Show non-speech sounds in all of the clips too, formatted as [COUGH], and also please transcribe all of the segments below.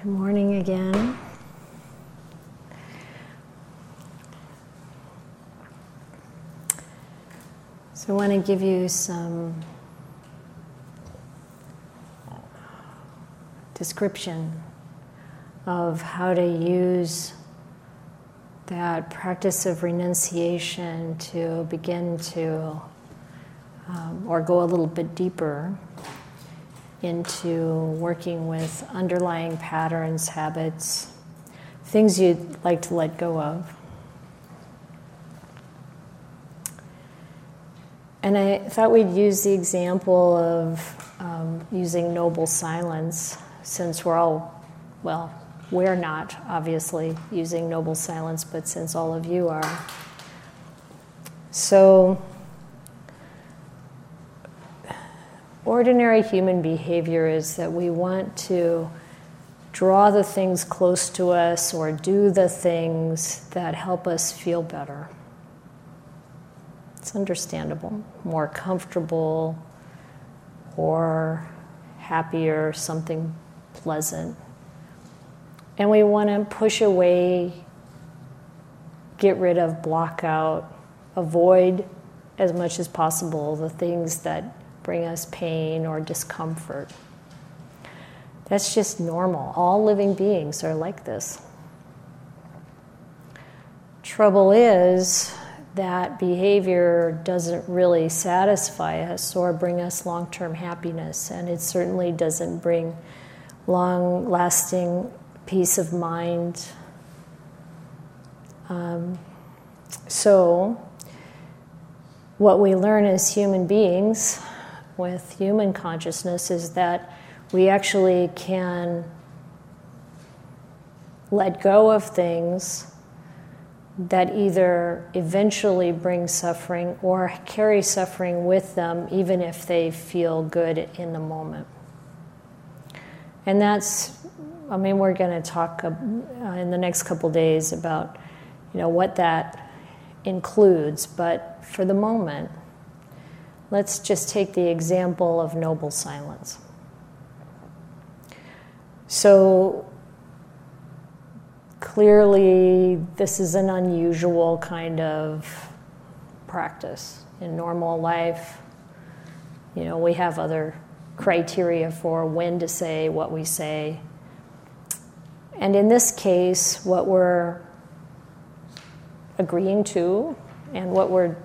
Good morning again. So, I want to give you some description of how to use that practice of renunciation to begin to, um, or go a little bit deeper into working with underlying patterns, habits, things you'd like to let go of. And I thought we'd use the example of um, using noble silence, since we're all, well, we're not obviously using noble silence, but since all of you are. So, ordinary human behavior is that we want to draw the things close to us or do the things that help us feel better. It's understandable, more comfortable or happier, something pleasant. And we want to push away, get rid of, block out, avoid as much as possible the things that bring us pain or discomfort. That's just normal. All living beings are like this. Trouble is that behavior doesn't really satisfy us or bring us long term happiness, and it certainly doesn't bring long lasting peace of mind. Um, so, what we learn as human beings with human consciousness is that we actually can let go of things that either eventually bring suffering or carry suffering with them, even if they feel good in the moment. And that's, I mean, we're going to talk uh, in the next couple days about, you know, what that includes. But for the moment, Let's just take the example of noble silence. So, clearly, this is an unusual kind of practice. In normal life, you know, we have other criteria for when to say what we say. And in this case, what we're agreeing to and what we're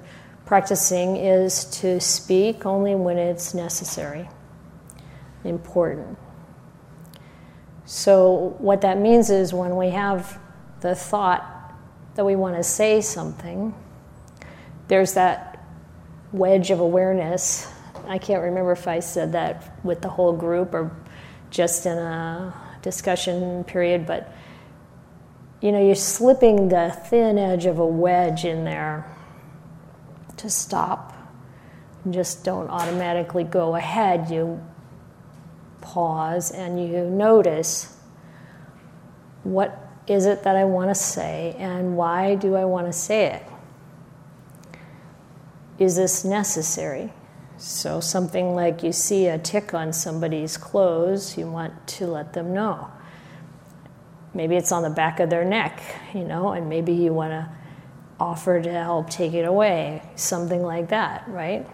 practicing is to speak only when it's necessary, important. So, what that means is when we have the thought that we want to say something, there's that wedge of awareness. I can't remember if I said that with the whole group or just in a discussion period, but you know, you're slipping the thin edge of a wedge in there to stop. Just don't automatically go ahead. You pause and you notice what is it that I want to say and why do I want to say it? Is this necessary? So, something like you see a tick on somebody's clothes, you want to let them know. Maybe it's on the back of their neck, you know, and maybe you want to offer to help take it away, something like that, right?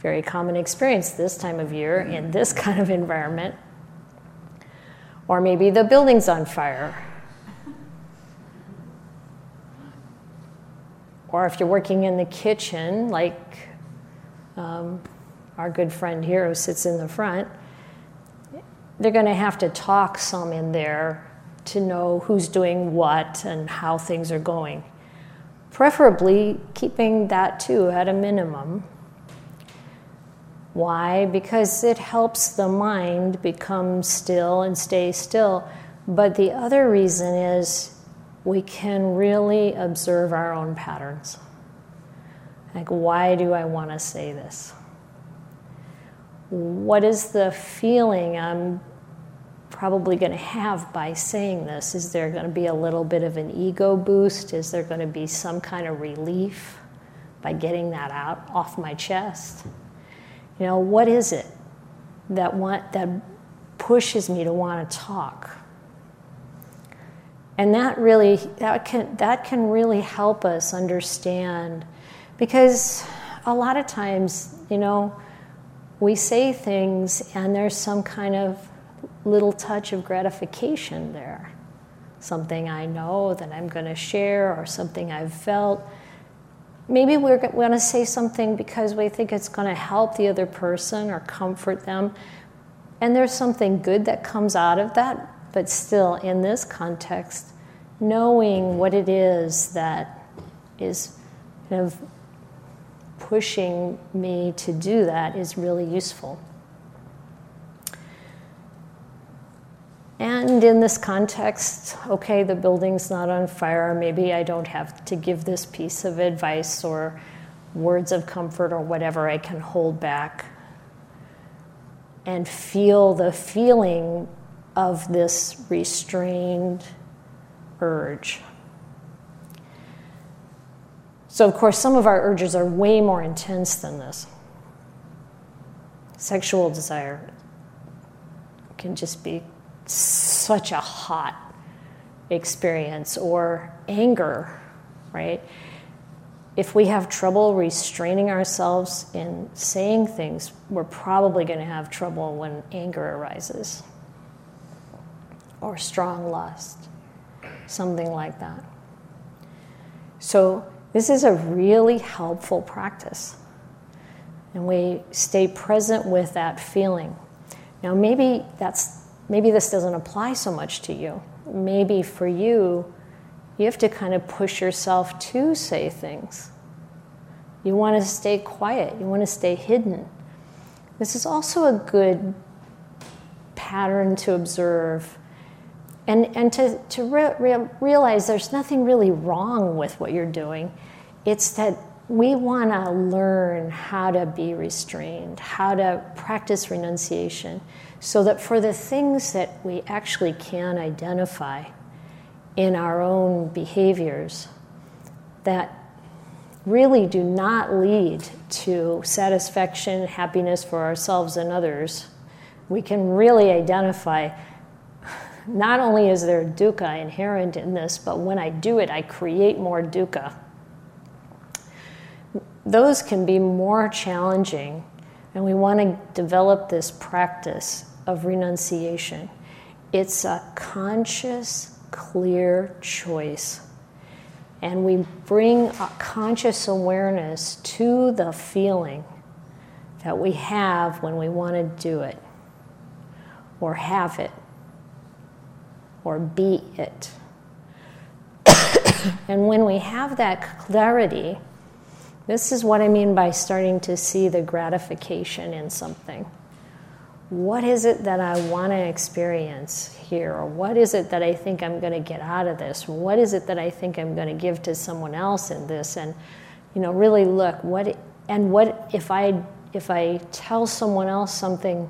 Very common experience this time of year in this [LAUGHS] kind of environment. Or maybe the building's on fire. Or if you're working in the kitchen, like um, our good friend here who sits in the front, they're going to have to talk some in there to know who's doing what and how things are going preferably keeping that too at a minimum. Why? Because it helps the mind become still and stay still. But the other reason is we can really observe our own patterns. Like, why do I want to say this? What is the feeling I'm probably going to have by saying this? Is there going to be a little bit of an ego boost? Is there going to be some kind of relief by getting that out off my chest? You know, what is it that want that pushes me to want to talk? And that really that can that can really help us understand because a lot of times, you know, we say things and there's some kind of little touch of gratification there. Something I know that I'm going to share or something I've felt. Maybe we're going to say something because we think it's going to help the other person or comfort them. And there's something good that comes out of that, but still, in this context, knowing what it is that is kind of pushing me to do that is really useful. And in this context, okay, the building's not on fire. Maybe I don't have to give this piece of advice or words of comfort or whatever. I can hold back and feel the feeling of this restrained urge. So, of course, some of our urges are way more intense than this. Sexual desire can just be such a hot experience, or anger, right? If we have trouble restraining ourselves in saying things, we're probably going to have trouble when anger arises, or strong lust, something like that. So, this is a really helpful practice. And we stay present with that feeling. Now, maybe that's maybe this doesn't apply so much to you. Maybe for you, you have to kind of push yourself to say things. You want to stay quiet, you want to stay hidden. This is also a good pattern to observe and, and to, to re- re- realize there's nothing really wrong with what you're doing. It's that we want to learn how to be restrained, how to practice renunciation, so that for the things that we actually can identify in our own behaviors that really do not lead to satisfaction, happiness for ourselves and others, we can really identify not only is there dukkha inherent in this, but when I do it, I create more dukkha. Those can be more challenging, and we want to develop this practice of renunciation. It's a conscious, clear choice. And we bring a conscious awareness to the feeling that we have when we want to do it, or have it or be it. [COUGHS] and when we have that clarity, this is what I mean by starting to see the gratification in something. What is it that I want to experience here? Or what is it that I think I'm going to get out of this? What is it that I think I'm going to give to someone else in this? And, you know, really look, what, and what if I, if I tell someone else something,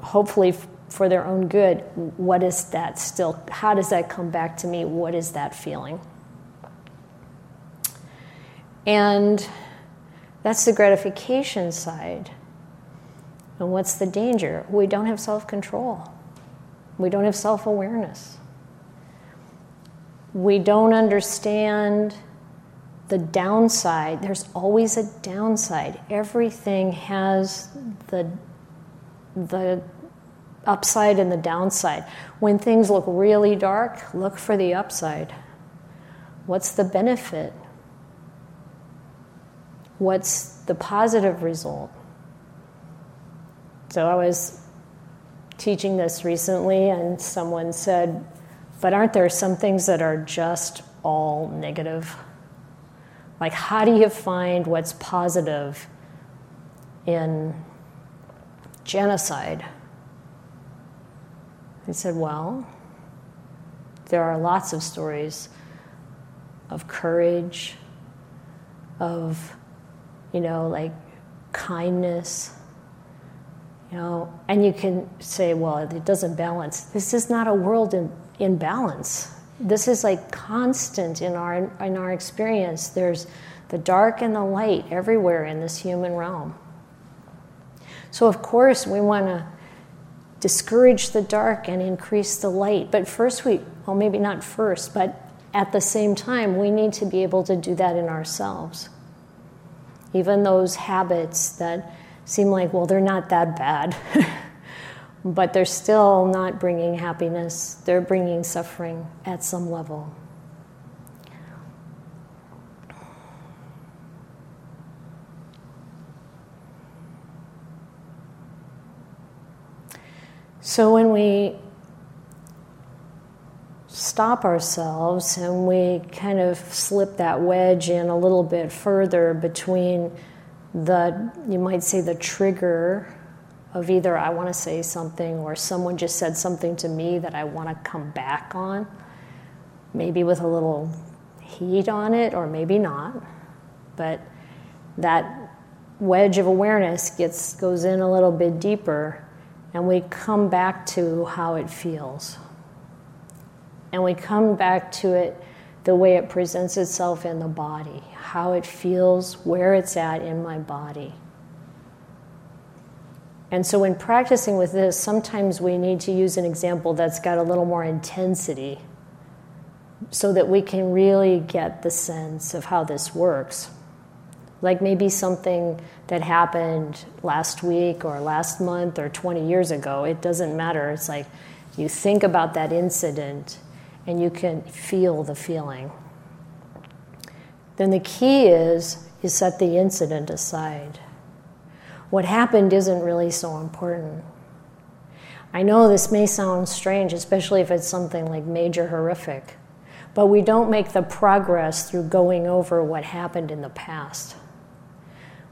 hopefully for their own good, what is that still? How does that come back to me? What is that feeling? And that's the gratification side. And what's the danger? We don't have self control, we don't have self awareness. We don't understand the downside. There's always a downside. Everything has the, the upside and the downside. When things look really dark, look for the upside. What's the benefit? What's the positive result? So I was teaching this recently, and someone said, But aren't there some things that are just all negative? Like, how do you find what's positive in genocide? I said, Well, there are lots of stories of courage, of, you know, like kindness, you know, and you can say, well, it doesn't balance. This is not a world in, in balance. This is like constant in our, in our experience. There's the dark and the light everywhere in this human realm. So, of course, we want to discourage the dark and increase the light. But first, we, well, maybe not first, but at the same time, we need to be able to do that in ourselves. Even those habits that seem like, well, they're not that bad, [LAUGHS] but they're still not bringing happiness, they're bringing suffering at some level. So when we stop ourselves and we kind of slip that wedge in a little bit further between the, you might say, the trigger of either I want to say something or someone just said something to me that I want to come back on, maybe with a little heat on it or maybe not. But that wedge of awareness gets goes in a little bit deeper and we come back to how it feels. And we come back to it the way it presents itself in the body, how it feels, where it's at in my body. And so, when practicing with this, sometimes we need to use an example that's got a little more intensity so that we can really get the sense of how this works. Like maybe something that happened last week or last month or 20 years ago. It doesn't matter. It's like you think about that incident and you can feel the feeling. Then the key is you set the incident aside. What happened isn't really so important. I know this may sound strange, especially if it's something like major horrific, but we don't make the progress through going over what happened in the past.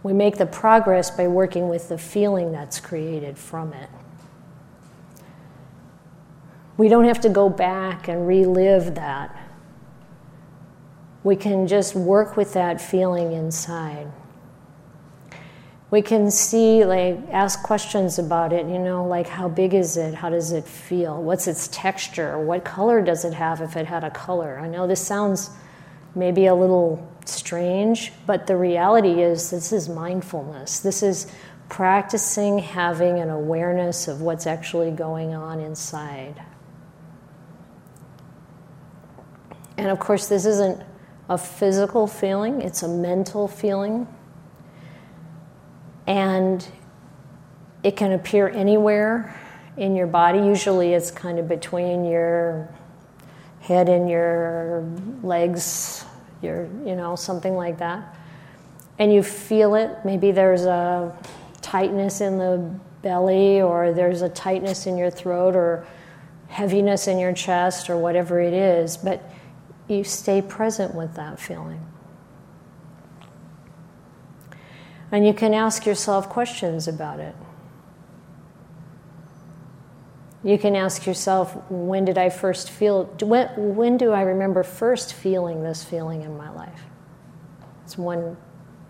We make the progress by working with the feeling that's created from it. We don't have to go back and relive that. We can just work with that feeling inside. We can see, like, ask questions about it, you know, like how big is it? How does it feel? What's its texture? What color does it have if it had a color? I know this sounds maybe a little strange, but the reality is this is mindfulness. This is practicing having an awareness of what's actually going on inside. And of course, this isn't a physical feeling, it's a mental feeling. And it can appear anywhere in your body. Usually, it's kind of between your head and your legs, your, you know, something like that. And you feel it. Maybe there's a tightness in the belly, or there's a tightness in your throat, or heaviness in your chest, or whatever it is. But you stay present with that feeling. And you can ask yourself questions about it. You can ask yourself, when did I first feel, when, when do I remember first feeling this feeling in my life? It's one,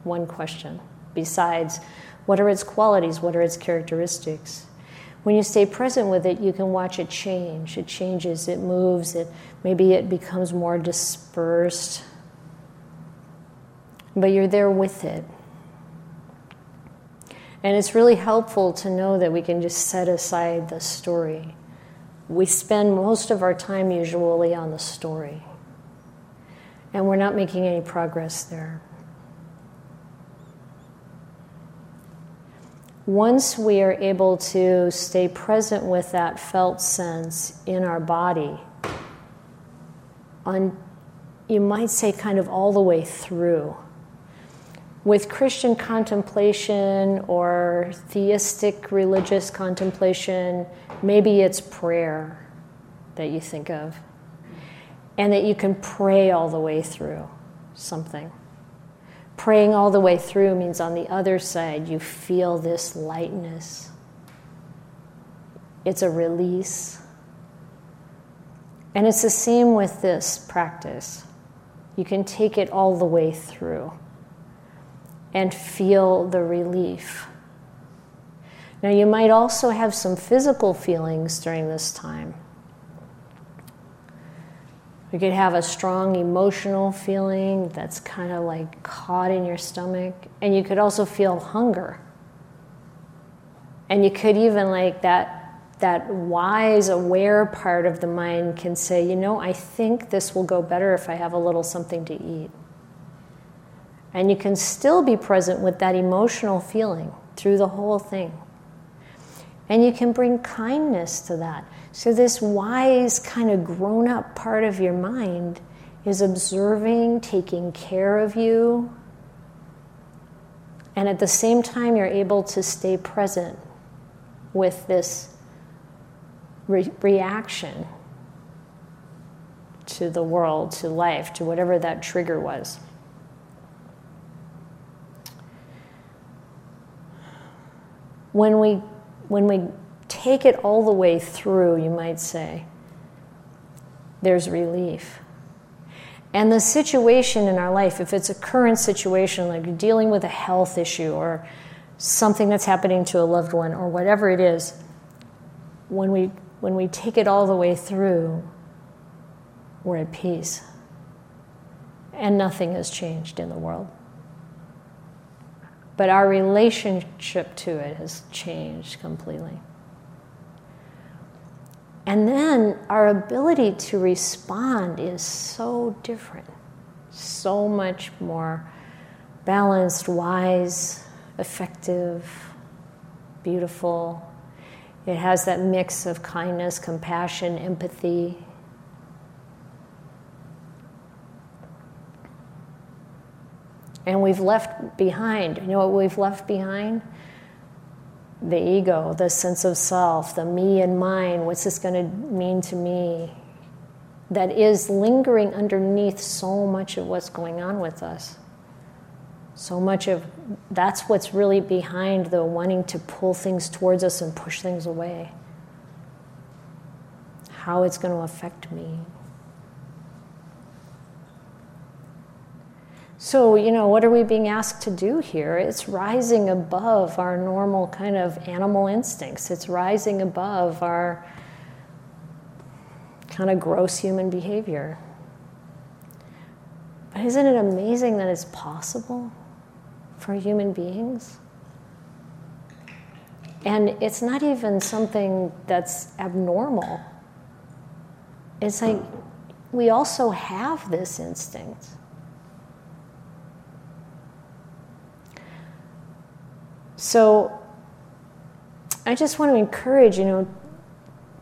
one question. Besides, what are its qualities? What are its characteristics? When you stay present with it, you can watch it change. It changes, it moves, it, maybe it becomes more dispersed. But you're there with it. And it's really helpful to know that we can just set aside the story. We spend most of our time usually on the story, and we're not making any progress there. Once we are able to stay present with that felt sense in our body, on, you might say, kind of all the way through with Christian contemplation or theistic religious contemplation, maybe it's prayer that you think of. And that you can pray all the way through something. Praying all the way through means on the other side, you feel this lightness. It's a release. And it's the same with this practice. You can take it all the way through and feel the relief. Now, you might also have some physical feelings during this time. You could have a strong emotional feeling that's kind of like caught in your stomach, and you could also feel hunger. And you could even like that that wise, aware part of the mind can say, you know, I think this will go better if I have a little something to eat. And you can still be present with that emotional feeling through the whole thing. And you can bring kindness to that. So, this wise, kind of grown up part of your mind is observing, taking care of you. And at the same time, you're able to stay present with this re- reaction to the world, to life, to whatever that trigger was. When we, when we take it all the way through, you might say, there's relief. And the situation in our life, if it's a current situation, like you're dealing with a health issue or something that's happening to a loved one or whatever it is, when we, when we take it all the way through, we're at peace. And nothing has changed in the world. But our relationship to it has changed completely. And then our ability to respond is so different, so much more balanced, wise, effective, beautiful. It has that mix of kindness, compassion, empathy. And we've left behind, you know what we've left behind? the ego, the sense of self, the me and mine, what's this going to mean to me? That is lingering underneath so much of what's going on with us. So much of that's what's really behind the wanting to pull things towards us and push things away. How it's going to affect me. So, you know, what are we being asked to do here? It's rising above our normal kind of animal instincts, it's rising above our kind of gross human behavior. But isn't it amazing that it's possible for human beings? And it's not even something that's abnormal. It's like we also have this instinct. So I just want to encourage, you know,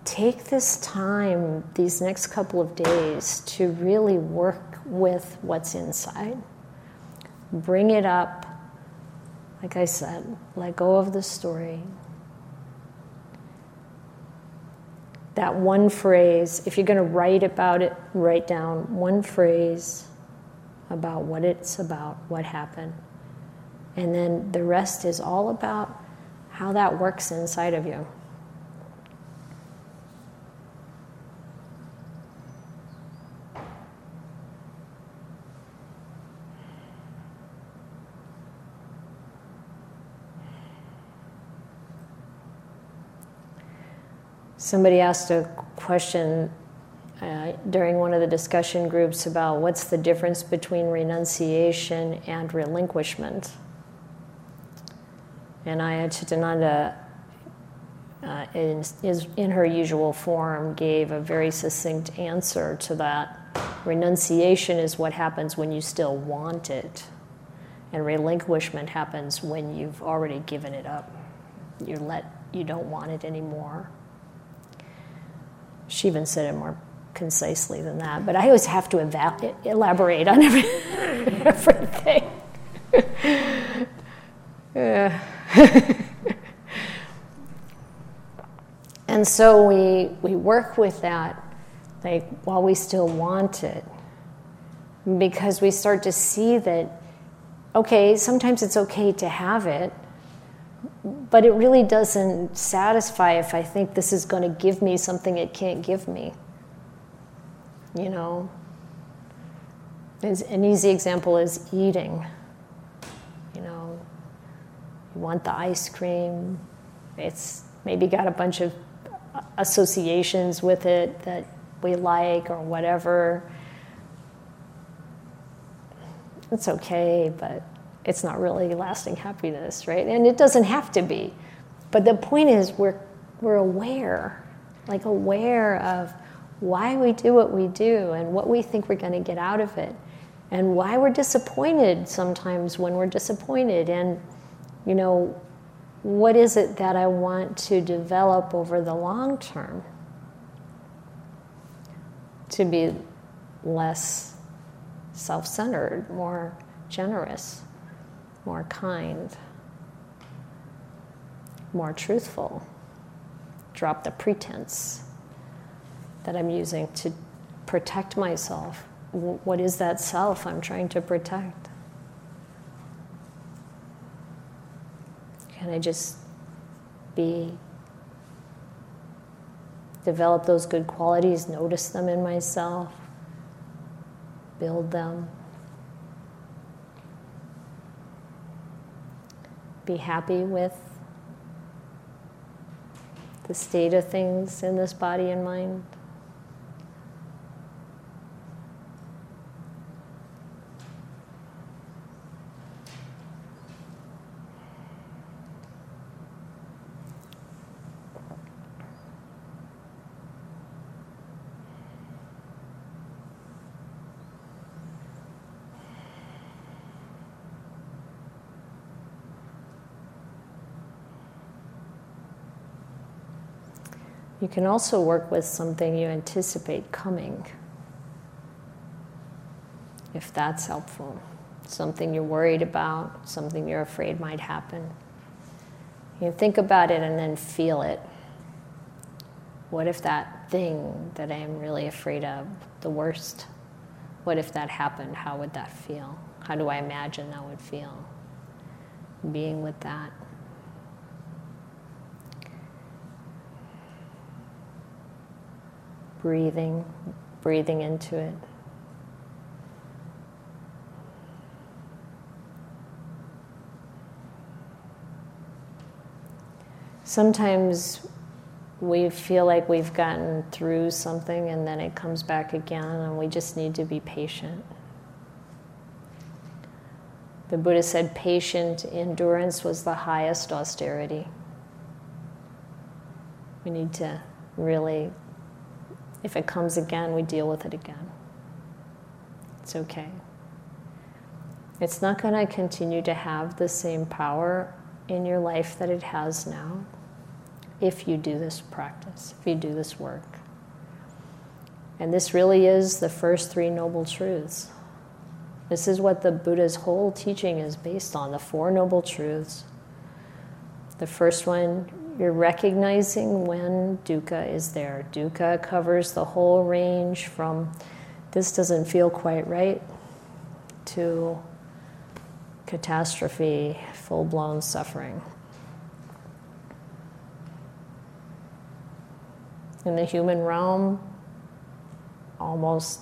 take this time, these next couple of days, to really work with what's inside. Bring it up. Like I said, let go of the story. That one phrase, if you're going to write about it, write down one phrase about what it's about, what happened. And then the rest is all about how that works inside of you. Somebody asked a question uh, during one of the discussion groups about what's the difference between renunciation and relinquishment. And Ayya Cittananda, uh, in, is, in her usual form, gave a very succinct answer to that. Renunciation is what happens when you still want it, and relinquishment happens when you've already given it up. You let you don't want it anymore. She even said it more concisely than that, but I always have to eva- elaborate on [LAUGHS] every, everything. [LAUGHS] and so we, we work with that like while we still want it because we start to see that okay sometimes it's okay to have it but it really doesn't satisfy if i think this is going to give me something it can't give me you know an easy example is eating you know, you want the ice cream. It's maybe got a bunch of associations with it that we like or whatever. It's okay, but it's not really lasting happiness, right? And it doesn't have to be. But the point is, we're, we're aware, like aware of why we do what we do and what we think we're going to get out of it and why we're disappointed sometimes when we're disappointed and you know what is it that I want to develop over the long term to be less self centered, more generous, more kind, more truthful. Drop the pretense that I'm using to protect myself. What is that self I'm trying to protect? Can I just be, develop those good qualities, notice them in myself, build them? Be happy with the state of things in this body and mind? You can also work with something you anticipate coming, if that's helpful. Something you're worried about, something you're afraid might happen. You think about it and then feel it. What if that thing that I'm really afraid of, the worst, what if that happened? How would that feel? How do I imagine that would feel? Being with that. Breathing, breathing into it. Sometimes we feel like we've gotten through something and then it comes back again, and we just need to be patient. The Buddha said patient endurance was the highest austerity. We need to really if it comes again, we deal with it again. It's okay. It's not going to continue to have the same power in your life that it has now if you do this practice, if you do this work. And this really is the first three noble truths. This is what the Buddha's whole teaching is based on the Four Noble Truths. The first one you're recognizing when dukkha is there. Dukkha covers the whole range from this doesn't feel quite right to catastrophe, full blown suffering. In the human realm, almost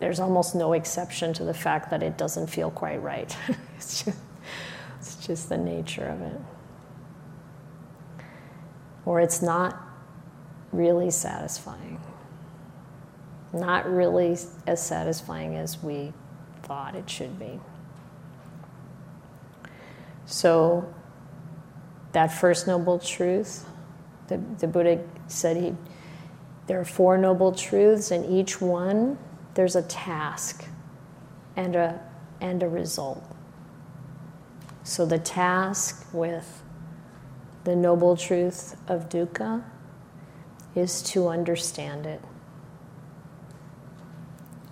there's almost no exception to the fact that it doesn't feel quite right. [LAUGHS] it's, just, it's just the nature of it or it's not really satisfying. Not really as satisfying as we thought it should be. So, that first noble truth, the, the Buddha said he, there are four noble truths, and each one there's a task and a, and a result. So, the task with the noble truth of dukkha is to understand it.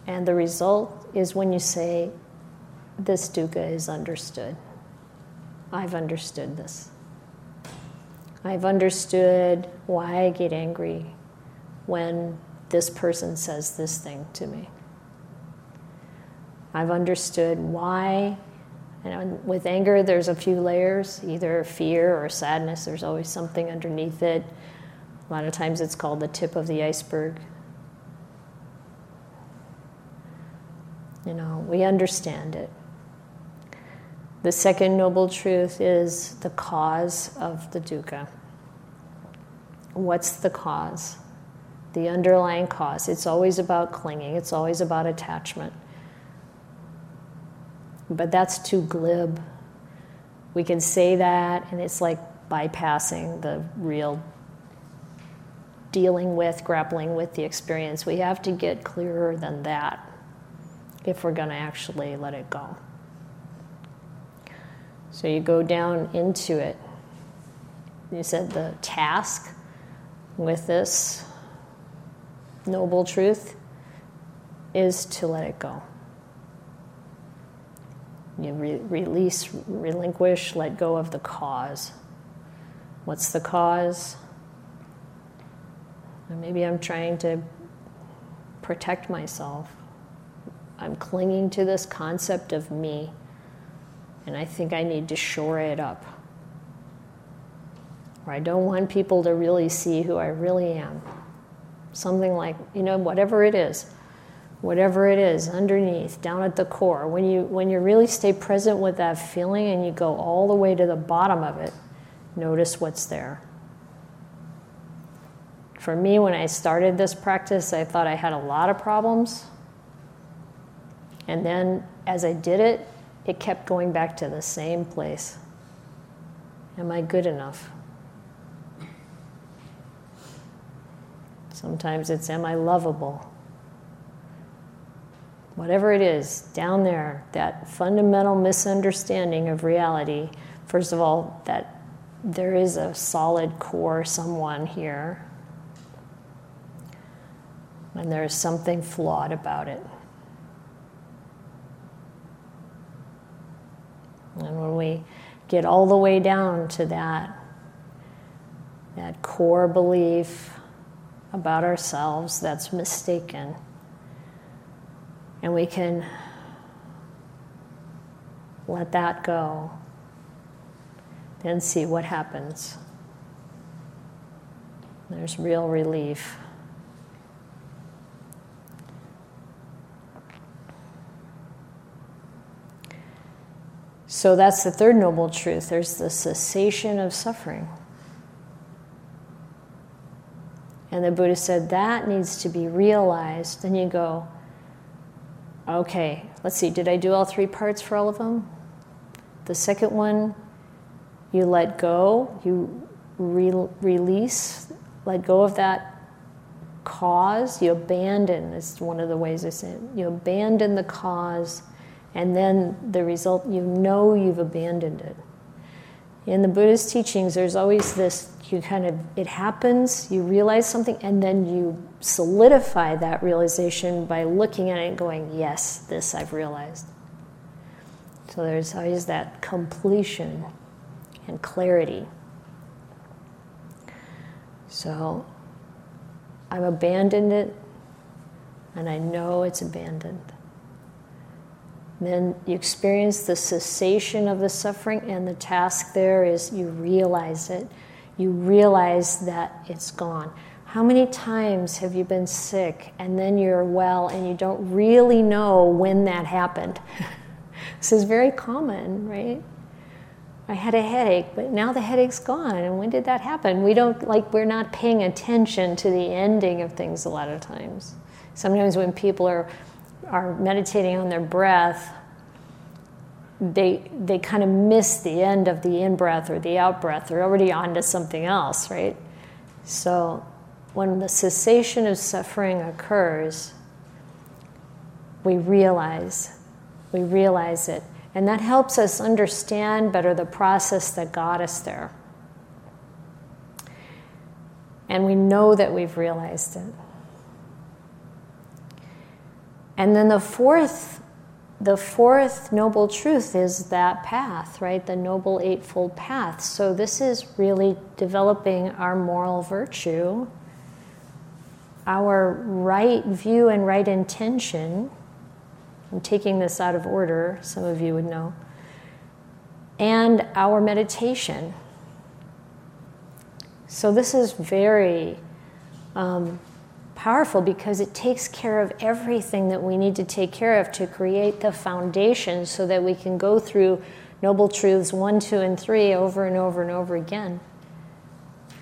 And the result is when you say, This dukkha is understood. I've understood this. I've understood why I get angry when this person says this thing to me. I've understood why and with anger, there's a few layers either fear or sadness, there's always something underneath it. A lot of times it's called the tip of the iceberg. You know, we understand it. The second noble truth is the cause of the dukkha. What's the cause? The underlying cause. It's always about clinging, it's always about attachment but that's too glib. We can say that, and it's like bypassing the real dealing with, grappling with the experience. We have to get clearer than that if we're going to actually let it go. So you go down into it. You said the task with this noble truth is to let it go. You re- release, relinquish, let go of the cause. What's the cause? maybe I'm trying to protect myself. I'm clinging to this concept of me, and I think I need to shore it up. Or I don't want people to really see who I really am. Something like, you know, whatever it is whatever it is underneath down at the core. When you when you really stay present with that feeling and you go all the way to the bottom of it notice what's there. For me when i started this practice i thought i had a lot of problems. And then as i did it it kept going back to the same place. Am i good enough? Sometimes it's am i lovable whatever it is down there, that fundamental misunderstanding of reality, first of all, that there is a solid core someone here, and there's something flawed about it. And when we get all the way down to that, that core belief about ourselves that's mistaken and we can let that go, then see what happens. There's real relief. So that's the third noble truth. There's the cessation of suffering. And the Buddha said that needs to be realized. Then you go, Okay, let's see, did I do all three parts for all of them? The second one, you let go, you re- release, let go of that cause, you abandon, is one of the ways I say it. You abandon the cause, and then the result, you know you've abandoned it. In the Buddhist teachings, there's always this you kind of, it happens, you realize something, and then you solidify that realization by looking at it and going, yes, this I've realized. So there's always that completion and clarity. So I've abandoned it, and I know it's abandoned. Then you experience the cessation of the suffering, and the task there is you realize it you realize that it's gone. How many times have you been sick and then you're well and you don't really know when that happened? [LAUGHS] this is very common, right? I had a headache, but now the headache's gone. And when did that happen? We don't, like, we're not paying attention to the ending of things a lot of times. Sometimes when people are, are meditating on their breath, they they kind of miss the end of the in breath or the out breath. They're already on to something else, right? So when the cessation of suffering occurs, we realize, we realize it. And that helps us understand better the process that got us there. And we know that we've realized it. And then the fourth the fourth noble truth is that path, right? The noble eightfold path. So, this is really developing our moral virtue, our right view and right intention. I'm taking this out of order, some of you would know, and our meditation. So, this is very um, powerful because it takes care of everything that we need to take care of to create the foundation so that we can go through noble truths one, two, and three over and over and over again.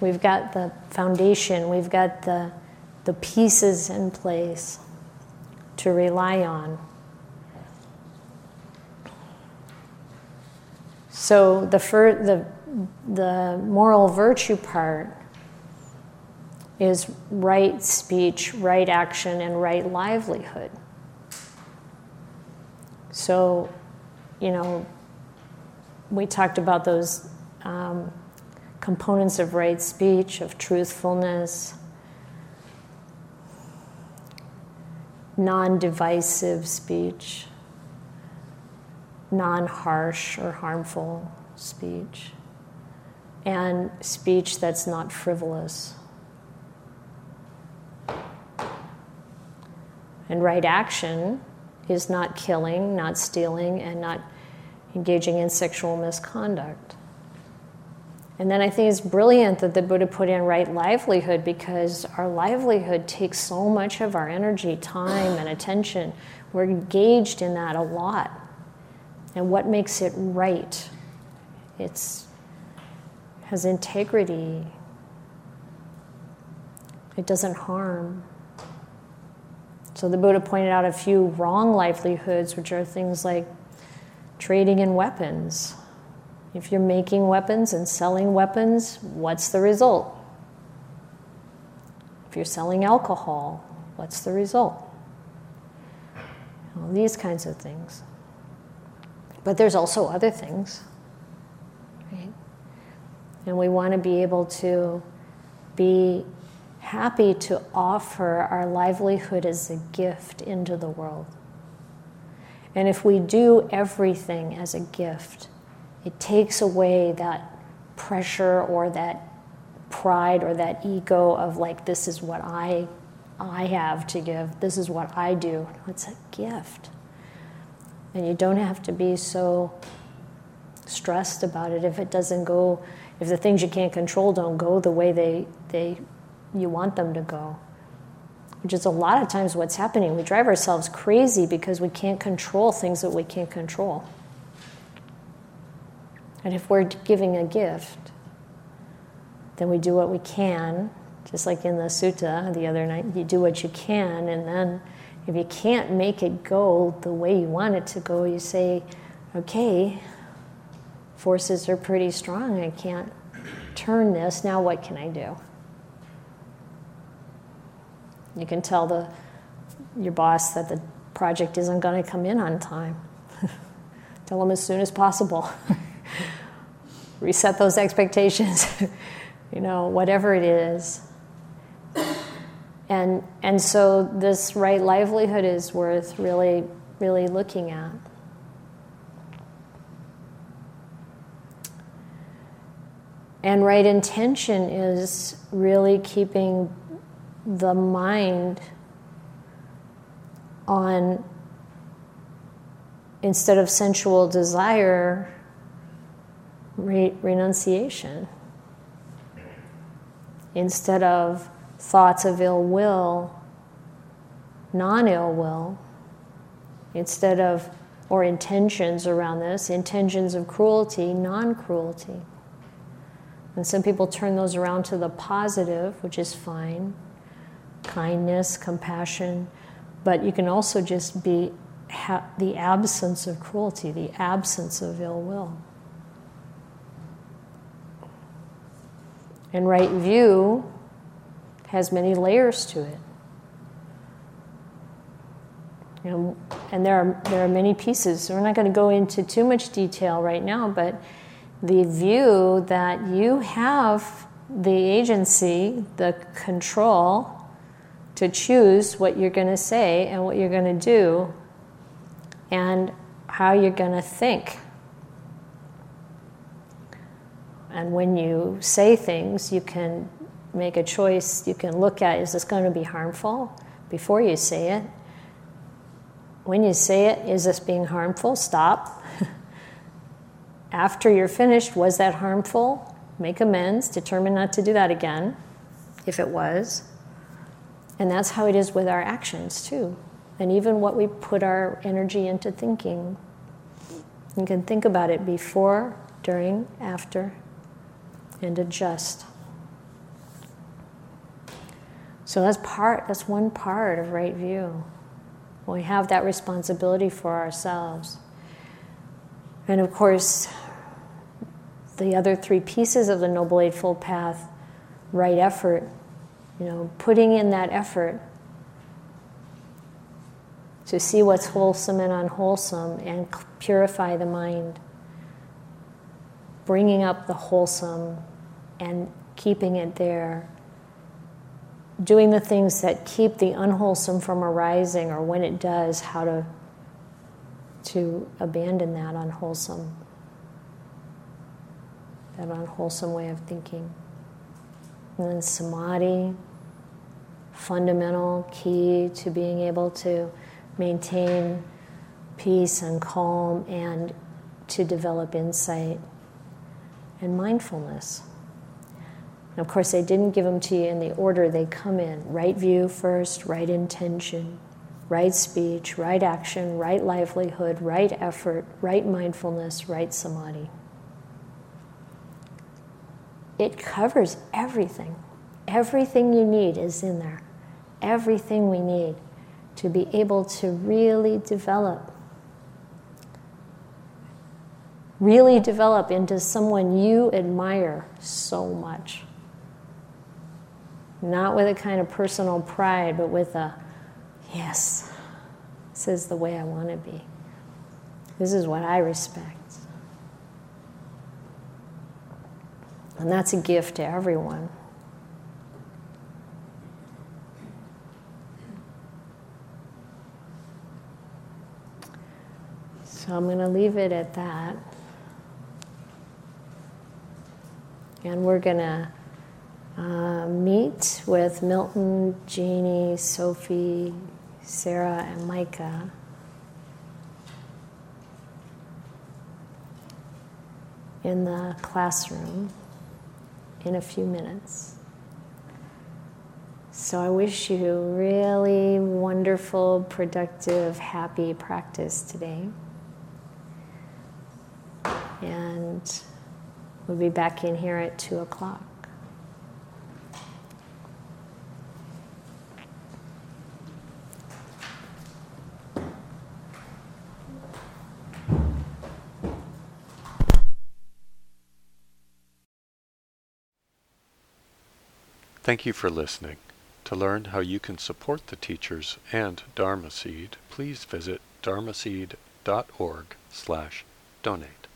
We've got the foundation, we've got the, the pieces in place to rely on. So the, fir- the, the moral virtue part is right speech, right action, and right livelihood. So, you know, we talked about those um, components of right speech, of truthfulness, non divisive speech, non harsh or harmful speech, and speech that's not frivolous. And right action is not killing, not stealing, and not engaging in sexual misconduct. And then I think it's brilliant that the Buddha put in right livelihood because our livelihood takes so much of our energy, time, and attention. We're engaged in that a lot. And what makes it right? It's has integrity. It doesn't harm. So the Buddha pointed out a few wrong livelihoods, which are things like trading in weapons. If you're making weapons and selling weapons, what's the result? If you're selling alcohol, what's the result? All these kinds of things. But there's also other things. Right? And we want to be able to be happy to offer our livelihood as a gift into the world. And if we do everything as a gift, it takes away that pressure or that pride or that ego of like this is what I I have to give. This is what I do. It's a gift. And you don't have to be so stressed about it if it doesn't go if the things you can't control don't go the way they they you want them to go. Which is a lot of times what's happening. We drive ourselves crazy because we can't control things that we can't control. And if we're giving a gift, then we do what we can, just like in the sutta the other night, you do what you can, and then if you can't make it go the way you want it to go, you say, okay, forces are pretty strong, I can't turn this, now what can I do? You can tell the, your boss that the project isn't going to come in on time. [LAUGHS] tell them as soon as possible. [LAUGHS] Reset those expectations, [LAUGHS] you know, whatever it is. And, and so this right livelihood is worth really, really looking at. And right intention is really keeping the mind on, instead of sensual desire, re- renunciation. Instead of thoughts of ill will, non ill will. Instead of, or intentions around this, intentions of cruelty, non cruelty. And some people turn those around to the positive, which is fine kindness, compassion, but you can also just be ha- the absence of cruelty, the absence of ill will. And right view has many layers to it. And there are, there are many pieces. So we're not going to go into too much detail right now, but the view that you have the agency, the control to choose what you're going to say and what you're going to do and how you're going to think. And when you say things, you can make a choice. You can look at is this going to be harmful before you say it? When you say it, is this being harmful? Stop. [LAUGHS] After you're finished, was that harmful? Make amends, determine not to do that again if it was. And that's how it is with our actions, too. And even what we put our energy into thinking. You can think about it before, during, after, and adjust. So that's part, that's one part of right view. We have that responsibility for ourselves. And of course, the other three pieces of the Noble Eightfold Path right effort, You know, putting in that effort to see what's wholesome and unwholesome and purify the mind. Bringing up the wholesome and keeping it there. Doing the things that keep the unwholesome from arising, or when it does, how to, to abandon that unwholesome, that unwholesome way of thinking. And then samadhi, fundamental key to being able to maintain peace and calm and to develop insight and mindfulness. And of course, they didn't give them to you in the order they come in right view first, right intention, right speech, right action, right livelihood, right effort, right mindfulness, right samadhi. It covers everything. Everything you need is in there. Everything we need to be able to really develop. Really develop into someone you admire so much. Not with a kind of personal pride, but with a, yes, this is the way I want to be. This is what I respect. And that's a gift to everyone. So I'm going to leave it at that. And we're going to uh, meet with Milton, Jeannie, Sophie, Sarah, and Micah. In the classroom in a few minutes. So I wish you really wonderful, productive, happy practice today. And we'll be back in here at 2 o'clock. Thank you for listening. To learn how you can support the teachers and Dharma Seed, please visit dharmaseed.org slash donate.